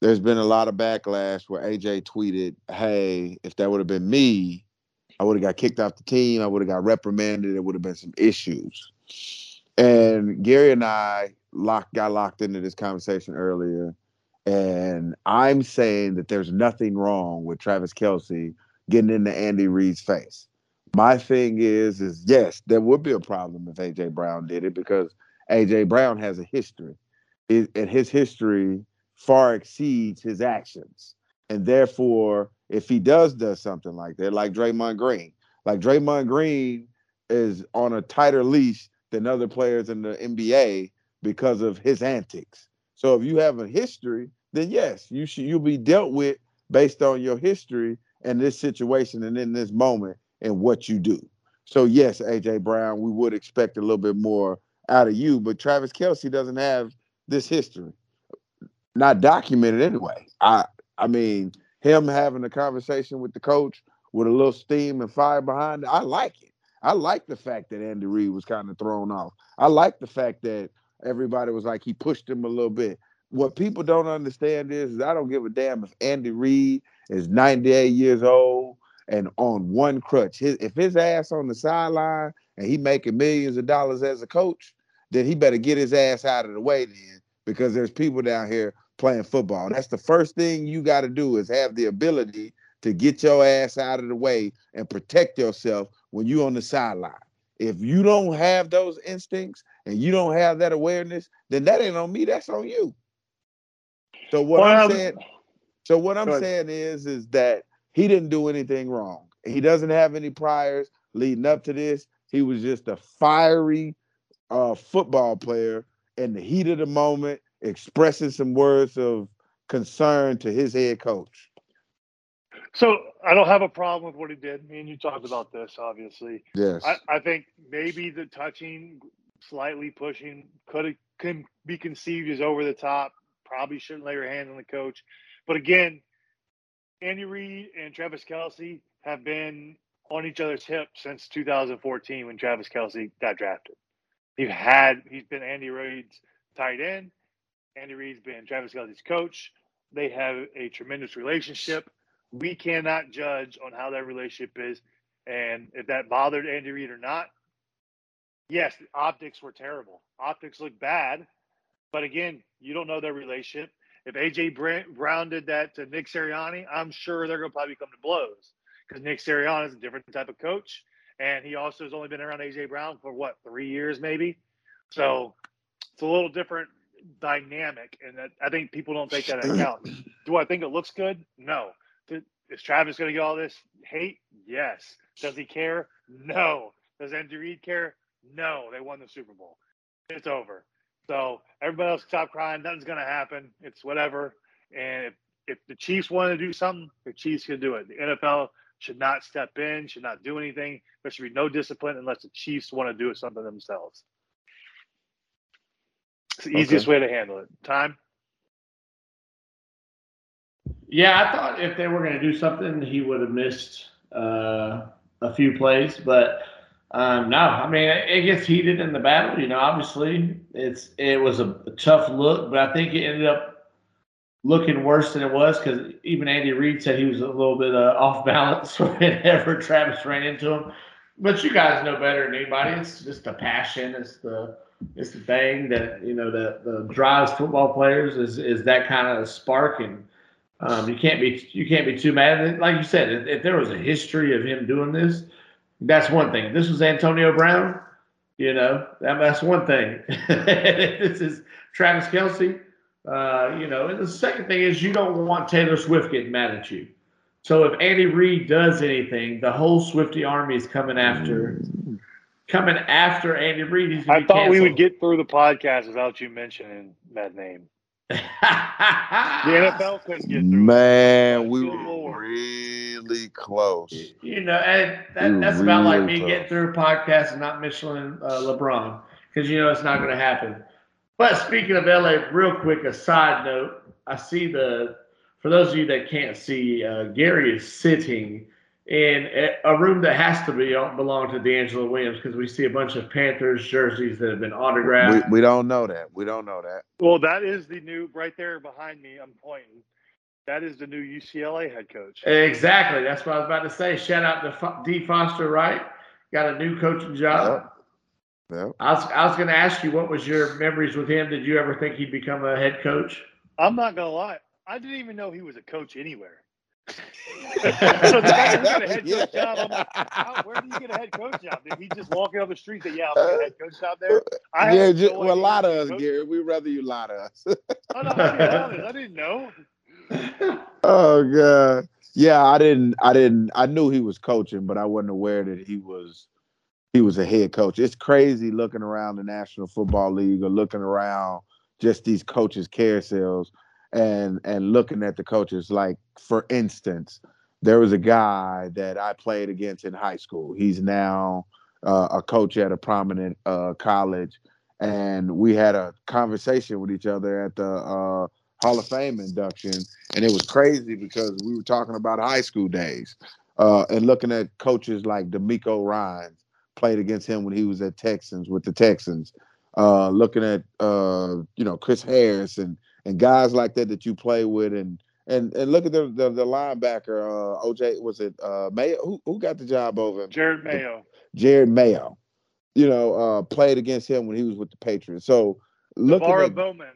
there's been a lot of backlash where AJ tweeted, "Hey, if that would have been me, I would have got kicked off the team. I would have got reprimanded. There would have been some issues." And Gary and I locked got locked into this conversation earlier, and I'm saying that there's nothing wrong with Travis Kelce getting into Andy Reid's face. My thing is, is yes, there would be a problem if AJ Brown did it because AJ Brown has a history, it, and his history far exceeds his actions. And therefore, if he does does something like that, like Draymond Green, like Draymond Green is on a tighter leash than other players in the NBA because of his antics. So if you have a history, then yes, you should you'll be dealt with based on your history and this situation and in this moment and what you do. So yes, AJ Brown, we would expect a little bit more out of you, but Travis Kelce doesn't have this history, not documented anyway. I I mean, him having a conversation with the coach with a little steam and fire behind it, I like it. I like the fact that Andy Reid was kind of thrown off. I like the fact that everybody was like he pushed him a little bit. What people don't understand is, is I don't give a damn if Andy Reid is 98 years old and on one crutch. His, if his ass on the sideline and he making millions of dollars as a coach, then he better get his ass out of the way then because there's people down here playing football. That's the first thing you got to do is have the ability to get your ass out of the way and protect yourself when you're on the sideline. If you don't have those instincts and you don't have that awareness, then that ain't on me. That's on you. So what well, I'm saying, so what I'm saying is, is that he didn't do anything wrong. He doesn't have any priors leading up to this. He was just a fiery uh, football player in the heat of the moment, expressing some words of concern to his head coach. So I don't have a problem with what he did. Me and you talked about this, obviously. Yes. I, I think maybe the touching, slightly pushing, could can be conceived as over the top. Probably shouldn't lay your hand on the coach. But again, Andy Reid and Travis Kelce have been on each other's hip since 2014 when Travis Kelce got drafted. He's had he's been Andy Reid's tight end. Andy Reid's been Travis Kelce's coach. They have a tremendous relationship. We cannot judge on how that relationship is and if that bothered Andy Reid or not. Yes, the optics were terrible. Optics look bad, but again, you don't know their relationship. If AJ Brown did that to Nick Sirianni, I'm sure they're going to probably come to blows because Nick Sirianni is a different type of coach, and he also has only been around AJ Brown for what three years maybe. So it's a little different dynamic, and that, I think people don't take that into account. [CLEARS THROAT] Do I think it looks good? No. Is Travis going to get all this hate? Yes. Does he care? No. Does Andy Reid care? No. They won the Super Bowl. It's over. So everybody else stop crying. Nothing's going to happen. It's whatever. And if, if the Chiefs want to do something, the Chiefs can do it. The NFL should not step in, should not do anything. There should be no discipline unless the Chiefs want to do something themselves. It's the easiest way to handle it. Time. Yeah, I thought if they were going to do something, he would have missed uh, a few plays, but um, no, I mean it gets heated in the battle. You know, obviously it's it was a, a tough look, but I think it ended up looking worse than it was because even Andy Reid said he was a little bit uh, [LAUGHS] off balance [LAUGHS] whenever Travis ran into him. But you guys know better than anybody. It's just the passion. It's the it's the thing that you know that drives football players is is that kind of spark and. Um, you can't be you can't be too mad. Like you said, if, if there was a history of him doing this, that's one thing. this was Antonio Brown, you know, that, that's one thing. [LAUGHS] this is Travis Kelce. uh, you know. And the second thing is you don't want Taylor Swift getting mad at you. So if Andy Reid does anything, the whole Swiftie army is coming after coming after Andy Reid. I thought canceled. we would get through the podcast without you mentioning that name. The NFL couldn't get through. Man, we were really close. You know, and that, that's really about like me close. getting through a podcast and not Michelin uh, LeBron because you know it's not going to happen. But speaking of LA, real quick, a side note. I see the, for those of you that can't see, uh, Gary is sitting in a room that has to be uh, belong to DeAngelo Williams because we see a bunch of Panthers jerseys that have been autographed. We, we don't know that. We don't know that. Well, that is the new right there behind me. I'm pointing. That is the new UCLA head coach. Exactly. That's what I was about to say. Shout out to D. Foster Wright. Got a new coaching job. Yep. Yep. I was I was going to ask you what was your memories with him. Did you ever think he'd become a head coach? I'm not going to lie. I didn't even know he was a coach anywhere. So the guy got a head coach job. I'm like, How, oh, [LAUGHS] where do you get a head coach job? Did he just walk out the street that "Yeah, I'm a head coach out there"? I yeah, just, no well, a lot of us, Gary. We'd rather you lie to us. [LAUGHS] oh, no, I didn't know. [LAUGHS] oh god, yeah, I didn't, I didn't, I knew he was coaching, but I wasn't aware that he was he was a head coach. It's crazy looking around the National Football League or looking around just these coaches' carousels and and looking at the coaches. Like for instance, there was a guy that I played against in high school. He's now uh, a coach at a prominent uh, college, and we had a conversation with each other at the uh, Hall of Fame induction, and it was crazy because we were talking about high school days uh, and looking at coaches like DeMeco Ryans played against him when he was at Texans with the Texans. Uh, looking at uh, you know Chris Harris and and guys like that that you play with and and and look at the the, the linebacker uh, OJ was it uh, Mayo who who got the job over him? Jerod Mayo. Jerod Mayo. You know, uh, played against him when he was with the Patriots. So looking at Bowman.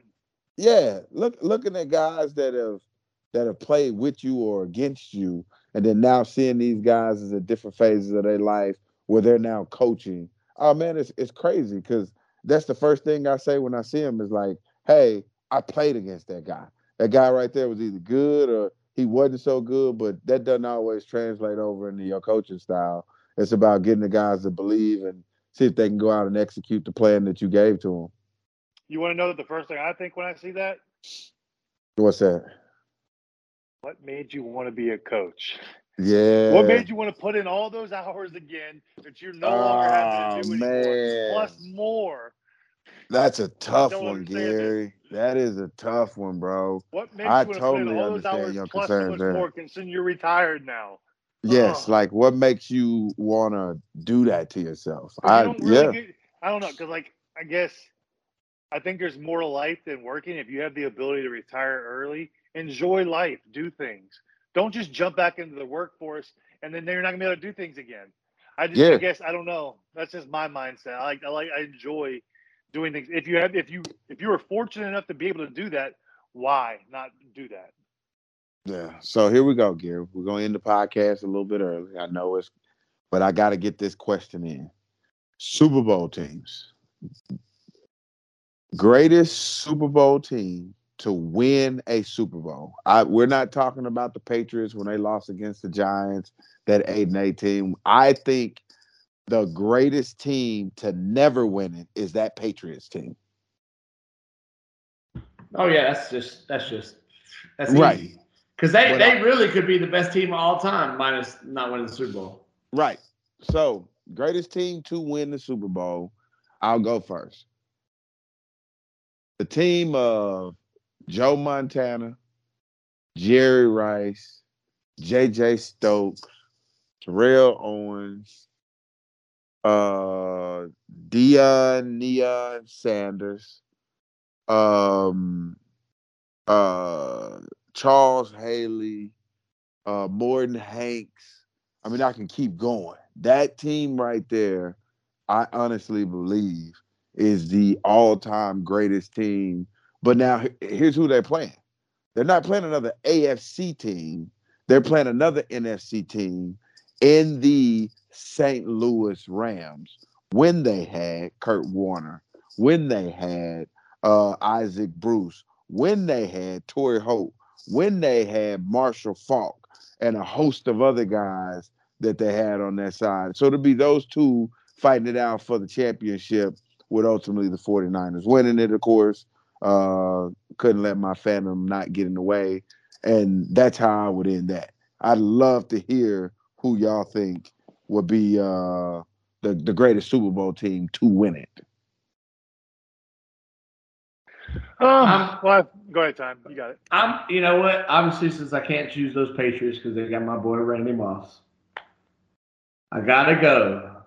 Yeah, look looking at guys that have that have played with you or against you, and then now seeing these guys as at different phases of their life where they're now coaching. Oh man, it's it's crazy because that's the first thing I say when I see him is like, hey, I played against that guy. That guy right there was either good or he wasn't so good, but that doesn't always translate over into your coaching style. It's about getting the guys to believe and see if they can go out and execute the plan that you gave to them. You want to know that the first thing I think when I see that? What's that? What made you want to be a coach? Yeah. What made you want to put in all those hours again that you're no longer oh, having to do anymore? Plus more. That's a tough one, Gary. It. That is a tough one, bro. What makes I you totally all those hours your plus concerns more considering you're retired now? Yes, like what makes you want to do that to yourself? I really yeah. Get, I don't know because like I guess I think there's more life than working. If you have the ability to retire early, enjoy life, do things. Don't just jump back into the workforce and then you're not gonna be able to do things again. I just yeah. I guess I don't know. That's just my mindset. I like I like I enjoy doing things. If you have if you if you were fortunate enough to be able to do that, why not do that? Yeah. So here we go, Gary. We're gonna end the podcast a little bit early. I know it's but I gotta get this question in. Super Bowl teams. Greatest Super Bowl team to win a Super Bowl. I, we're not talking about the Patriots when they lost against the Giants, that eight and eight team. I think the greatest team to never win it is that Patriots team. Oh yeah, that's just that's just that's right. Because they, they I, really could be the best team of all time, minus not winning the Super Bowl. Right. So greatest team to win the Super Bowl. I'll go first. The team of Joe Montana, Jerry Rice, J.J. Stokes, Terrell Owens, uh, Deion Neon Sanders, um, uh, Charles Haley, uh, Merton Hanks. I mean, I can keep going. That team right there, I honestly believe is the all-time greatest team but now here's who they're playing. They're not playing another AFC team. They're playing another NFC team in the St. Louis Rams when they had Kurt Warner, when they had uh, Isaac Bruce, when they had Torry Holt, when they had Marshall Faulk, and a host of other guys that they had on their side. So to be those two fighting it out for the championship with ultimately the 49ers winning it, of course. Uh, couldn't let my fandom not get in the way, and that's how I would end that. I'd love to hear who y'all think would be uh, the the greatest Super Bowl team to win it. Um, well, go ahead, time. You got it. I'm, you know what? Obviously, since I can't choose those Patriots because they got my boy Randy Moss, I gotta go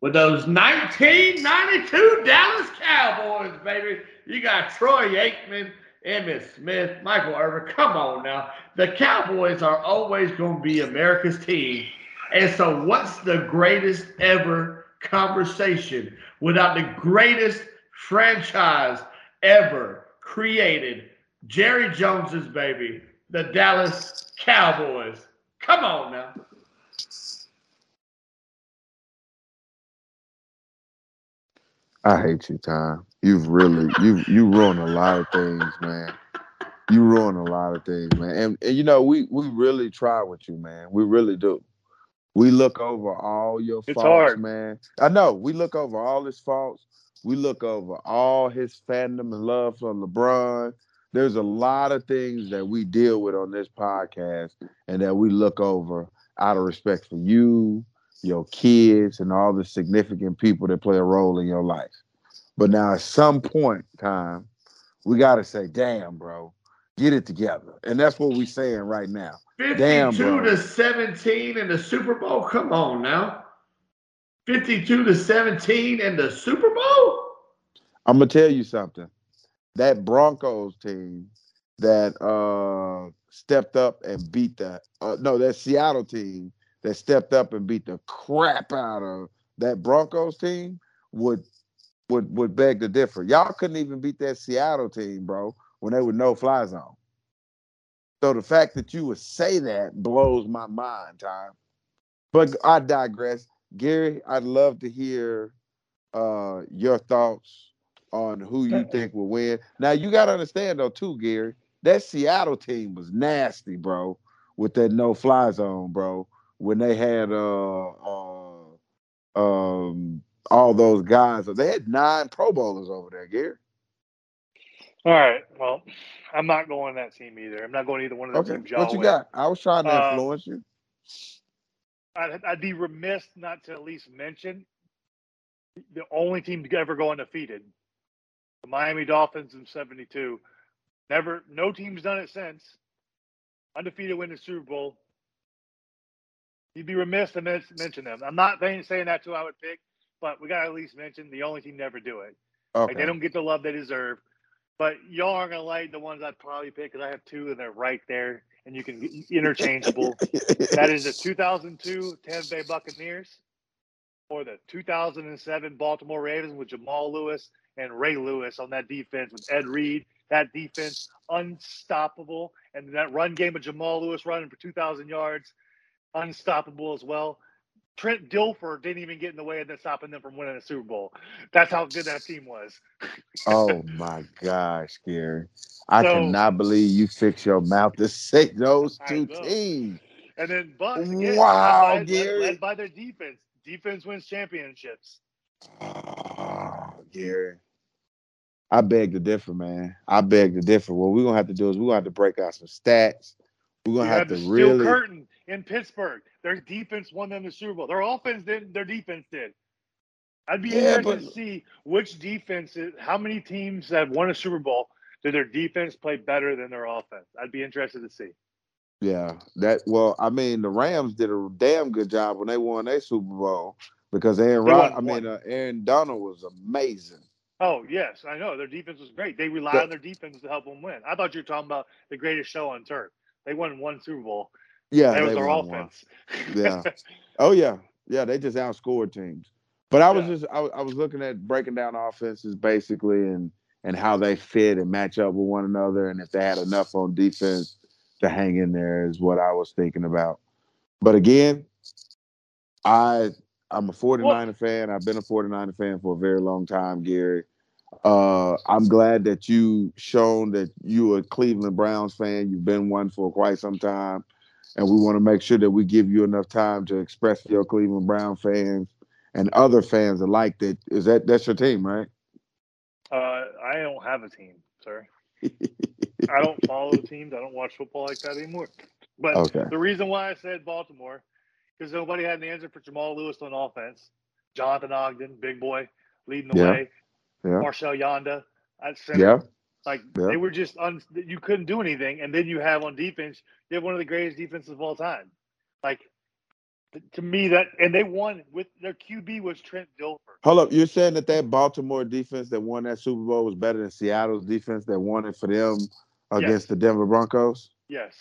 with those 1992 Dallas Cowboys, baby. You got Troy Aikman, Emmitt Smith, Michael Irvin. Come on now. The Cowboys are always going to be America's team. And so, what's the greatest ever conversation without the greatest franchise ever created? Jerry Jones's baby, the Dallas Cowboys. Come on now. I hate you, Tom. You've really you you ruined a lot of things, man. You ruin a lot of things, man. And, and you know, we we really try with you, man. We really do. We look over all your It's faults, hard. man. I know. We look over all his faults. We look over all his fandom and love for LeBron. There's a lot of things that we deal with on this podcast and that we look over out of respect for you, your kids, and all the significant people that play a role in your life. But now at some point in time, we gotta say, damn, bro, get it together. And that's what we're saying right now. 52 Damn, bro. to 17 in the Super Bowl. Come on now. 52 to 17 in the Super Bowl? I'm gonna tell you something. That Broncos team that uh stepped up and beat the uh, no, that Seattle team that stepped up and beat the crap out of that Broncos team would would would beg to differ. Y'all couldn't even beat that Seattle team, bro, when they were no fly zone. So the fact that you would say that blows my mind, Tom. But I digress. Gary, I'd love to hear uh your thoughts on who you think will win. Now you gotta understand though, too, Gary. That Seattle team was nasty, bro, with that no fly zone, bro. When they had uh uh um all those guys, they had nine Pro Bowlers over there, Gary. All right. Well, I'm not going that team either. I'm not going either one of the Okay, teams what you with. got? I was trying to Uh, influence you. I'd, I'd be remiss not to at least mention the only team to ever go undefeated, the Miami Dolphins in '72. Never, no team's done it since. Undefeated win the Super Bowl. You'd be remiss to mention them. I'm not saying saying that's who I would pick, but we got to at least mention the only team to ever do it. Like, they don't get the love they deserve. But y'all aren't gonna like the ones I'd probably pick because I have two and they're right there, and you can [LAUGHS] interchangeable. that is the [LAUGHS] 2002 Tampa Bay Buccaneers or the 2007 Baltimore Ravens with Jamal Lewis and Ray Lewis on that defense with Ed Reed. That defense unstoppable, and that run game of Jamal Lewis running for 2,000 yards, unstoppable as well. Trent Dilfer didn't even get in the way of that stopping them from winning a Super Bowl. That's how good that team was. oh my gosh, Gary. I So- cannot believe you fixed your mouth to say those two teams. And then Bucks again, Wow, led, by, Gary. led by their defense. Defense wins championships. Oh, Gary. I beg to differ, man. I beg to differ. What we're gonna have to do is we're gonna have to break out some stats. We're gonna have have to steel really curtain in Pittsburgh. Their defense won them the Super Bowl. Their offense didn't. Their defense did. I'd be Yeah, interested but- to see which defenses, how many teams that have won a Super Bowl did their defense play better than their offense. I'd be interested to see. Yeah, that well, I mean, the Rams did a damn good job when they won their Super Bowl because Aaron Rod, I mean, uh, Aaron Donald was amazing. Oh yes, I know their defense was great. They relied Yeah. on their defense to help them win. I thought you were talking about the greatest show on turf. They won one Super Bowl. Yeah, that was their offense. Yeah. [LAUGHS] Oh yeah, yeah. They just outscored teams. But I was Yeah. just I, was- I was looking at breaking down offenses basically and and how they fit and match up with one another and if they had enough on defense to hang in there is what I was thinking about. But again, I I'm a 49er fan. I've been a 49er fan for a very long time, Gary. Uh, I'm glad that you shown that you a Cleveland Browns fan. You've been one for quite some time and we want to make sure that we give you enough time to express your Cleveland Brown fans and other fans alike that is that that's your team, right? Uh, I don't have a team, sir. [LAUGHS] I don't follow teams. I don't watch football like that anymore. But Okay. the reason why I said Baltimore, because nobody had an answer for Jamal Lewis on offense. Jonathan Ogden, big boy, leading the Yeah. way. Yeah. Marshal Yanda at center. Yeah. Like Yeah. they were just un, you couldn't do anything, and then you have on defense, you have one of the greatest defenses of all time. Like to me, that and they won with their QB was Trent Dilfer. Hold up. You're saying that that Baltimore defense that won that Super Bowl was better than Seattle's defense that won it for them against Yes. the Denver Broncos? Yes.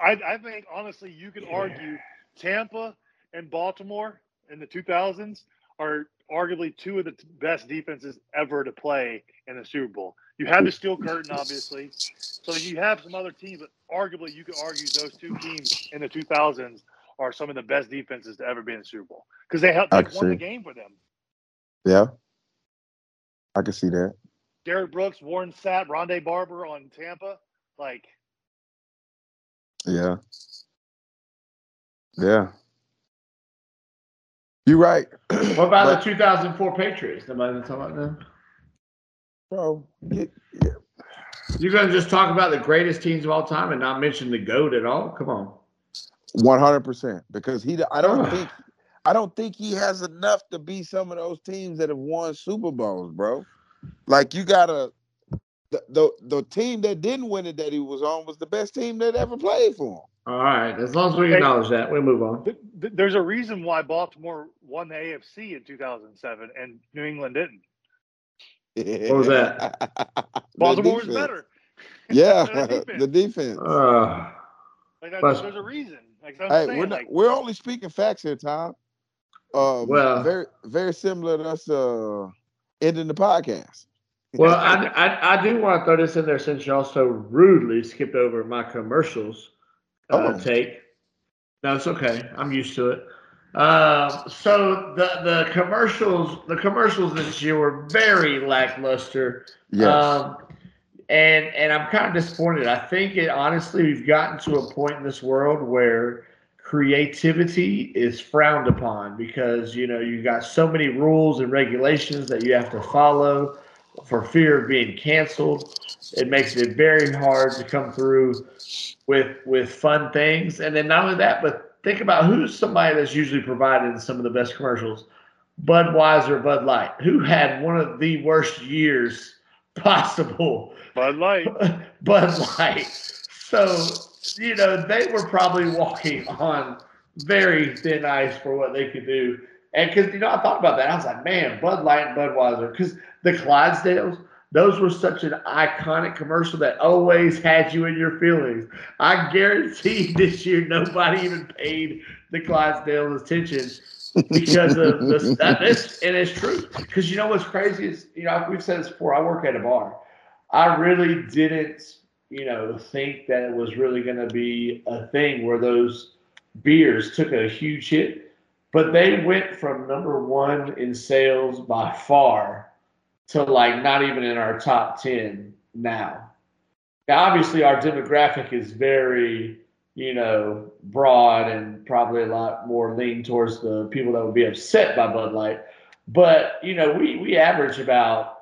I, I think honestly, you could argue Tampa and Baltimore in the 2000s are arguably two of the best defenses ever to play in the Super Bowl. You had the Steel Curtain, obviously, so you have some other teams, but arguably you could argue those two teams in the 2000s are some of the best defenses to ever be in the Super Bowl because they helped they won the game for them. Yeah. I can see that. Derrick Brooks, Warren Sapp, Rondé Barber on Tampa, like. Yeah. Yeah. You're right. What about But- the 2004 Patriots? Nobody talking about them? bro? Get, You're going to just talk about the greatest teams of all time and not mention the GOAT at all? Come on. One hundred percent. Because he, I don't think, I don't think he has enough to be some of those teams that have won Super Bowls, bro. Like you gotta, the the, the team that didn't win it that he was on was the best team that ever played for All right. As long as we Hey. acknowledge that, we move on. Th- th- There's a reason why Baltimore won the AFC in 2007 and New England didn't. him. What was that? [LAUGHS] Baltimore was better. [LAUGHS] Yeah, [LAUGHS] The defense. the defense. Uh, Like that, Plus- there's a reason. Like hey, saying, we're not, like, we're only speaking facts here, Tom. Um, Well- very very similar to us uh, ending the podcast. well, I, I, I do want to throw this in there since you also rudely skipped over my commercials uh, Oh. take. No, it's okay. I'm used to it. Um, so the the commercials the commercials this year were very lackluster. yes. Um, and and I'm kind of disappointed. I think it honestly we've gotten to a point in this world where creativity is frowned upon because you know you've got so many rules and regulations that you have to follow for fear of being canceled. It makes it very hard to come through with with fun things. And then not only that, but think about who's somebody that's usually provided in some of the best commercials. Budweiser, Bud Light, who had one of the worst years [LAUGHS] possible Bud Light. [LAUGHS] Bud Light. So, you know, they were probably walking on very thin ice for what they could do. And because, you know, I thought about that. I was like, man, Bud Light and Budweiser. Because the Clydesdales, those were such an iconic commercial that always had you in your feelings. I guarantee [LAUGHS] this year nobody even paid the Clydesdales attention because of the [LAUGHS] That, this and it's true. Because you know what's crazy is, you know, we've said this before. I work at a bar. I really didn't, you know, think that it was really going to be a thing where those beers took a huge hit, but they went from number one in sales by far to like not even in our top 10 now. Now, obviously, our demographic is very, you know, broad and probably a lot more lean towards the people that would be upset by Bud Light. But, you know, we, we average about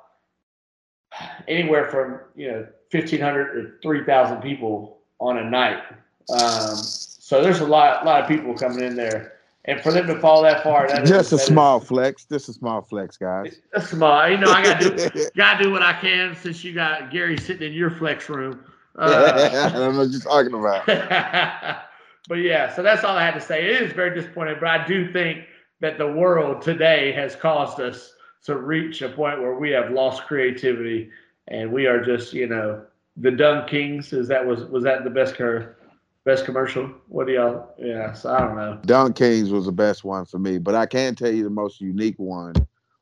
anywhere from you know fifteen hundred to three thousand people on a night. Um, so there's a lot, lot of people coming in there, and for them to fall that far, that is- Just a that is- small flex. Just a small flex, guys. a small. You know, I gotta do, [LAUGHS] gotta do what I can since you got Gary sitting in your flex room. [LAUGHS] I Uh, don't know what you're talking about. [LAUGHS] but yeah, so that's all I had to say. It is very disappointing, but I do think that the world today has caused us to reach a point where we have lost creativity and we are just, you know, the dumb Kings. Is that was was that the best car, best commercial? What do y'all? Yeah, so I don't know. DunKings was the best one for me, but I can tell you the most unique one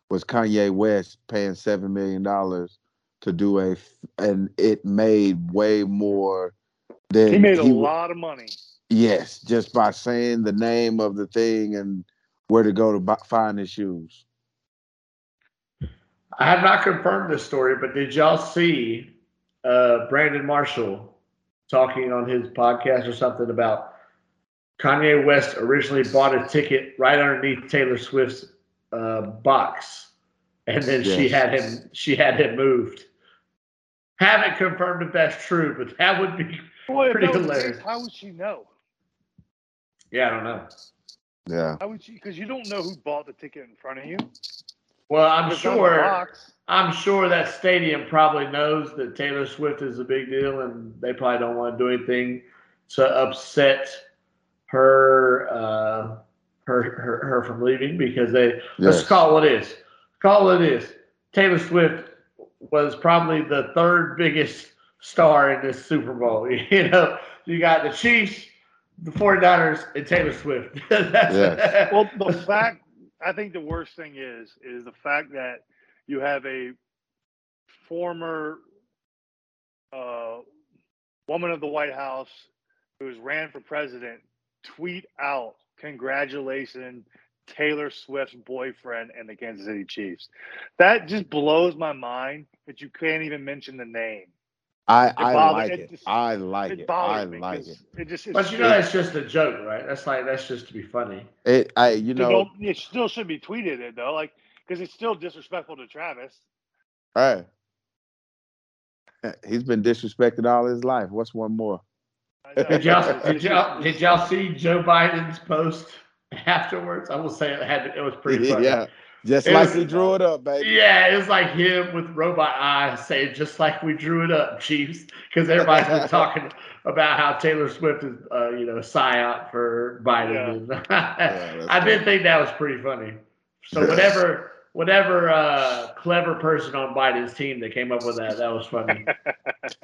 was Kanye West paying seven million dollars to do a, and it made way more than He made a w- lot of money. Yes, just by saying the name of the thing and where to go to buy, find his shoes. I have not confirmed this story, but did y'all see uh, Brandon Marshall talking on his podcast or something about Kanye West originally bought a ticket right underneath Taylor Swift's uh, box and then she had him she had him moved. Haven't confirmed if that's true, but that would be Boy, Pretty that case, hilarious. how would she know? yeah, I don't know. Yeah. How would she? Because you don't know who bought the ticket in front of you. Well, I'm It's sure. I'm sure that stadium probably knows that Taylor Swift is a big deal, and they probably don't want to do anything to upset her uh, her, her her from leaving because they let's call it what it is. Call it what it is. Taylor Swift was probably the third biggest star in this Super Bowl. [LAUGHS] You know, you got the Chiefs, the 49ers, and Taylor Swift. [LAUGHS] Yes. [LAUGHS] Well, the fact I think the worst thing is is the fact that you have a former uh, woman of the White House who has ran for president tweet out congratulations Taylor Swift's boyfriend and the Kansas City Chiefs. That just blows my mind that you can't even mention the name. I, I like it it. just- I like it it. I me. like 'cause it. It just, but you know that's just a joke, right? That's like that's just to be funny. It I you You know it still should be tweeted it though, like because it's still disrespectful to Travis. hey. He's been disrespected all his life. What's one more? Did y'all did y'all did y'all see Joe Biden's post [LAUGHS] afterwards? I will say it had it was pretty [LAUGHS] funny. yeah. Just It like was- we drew it up, baby. Yeah, it was like him with robot eyes saying just like we drew it up, Chiefs, because everybody's been [LAUGHS] talking about how Taylor Swift is, uh, you know, psyop for Biden. And [LAUGHS] that's I did think that was pretty funny. So whatever, whatever uh, clever person on Biden's team that came up with that, that was funny.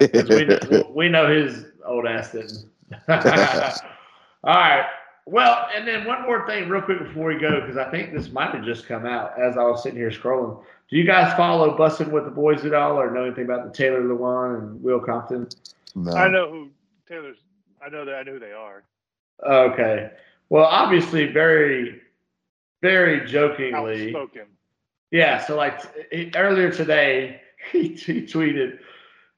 [LAUGHS] we, know, we know his old ass didn't. All right. Well, and then one more thing, real quick before we go, because I think this might have just come out as I was sitting here scrolling. Do you guys follow Bussin' with the Boys at all, or know anything about the Taylor Lewan and Will Compton? No. I know who Taylor's. I know that I know who they are. Okay. Well, obviously, very, very jokingly. Outspoken. Yeah, so like earlier today, [LAUGHS] he, he tweeted,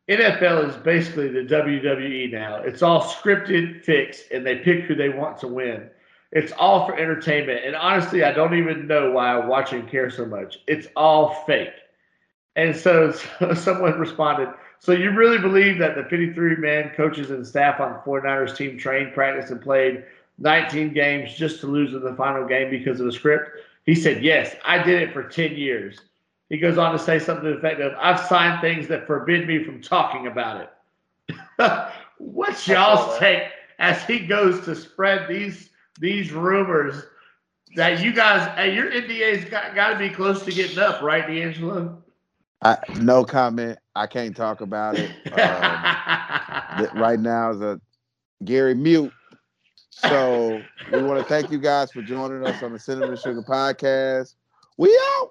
NFL is basically the WWE now. It's all scripted, fixed, and they pick who they want to win. It's all for entertainment. And honestly, I don't even know why I watch and care so much. It's all fake. And so, [LAUGHS] so someone responded, So you really believe that the 53 man coaches and staff on the 49ers team trained, practiced, and played 19 games just to lose in the final game because of the script? He said, Yes, I did it for 10 years. He goes on to say something to the effect of, I've signed things that forbid me from talking about it. [LAUGHS] What's y'all's that. take as he goes to spread these these rumors that you guys, hey, your NDA's got, got to be close to getting up, right, DeAngelo? I, no comment. I can't talk about it. [LAUGHS] Um, th- right now is a Gary mute. So we want to thank you guys for joining us on the Cinnamon Sugar Podcast. We out.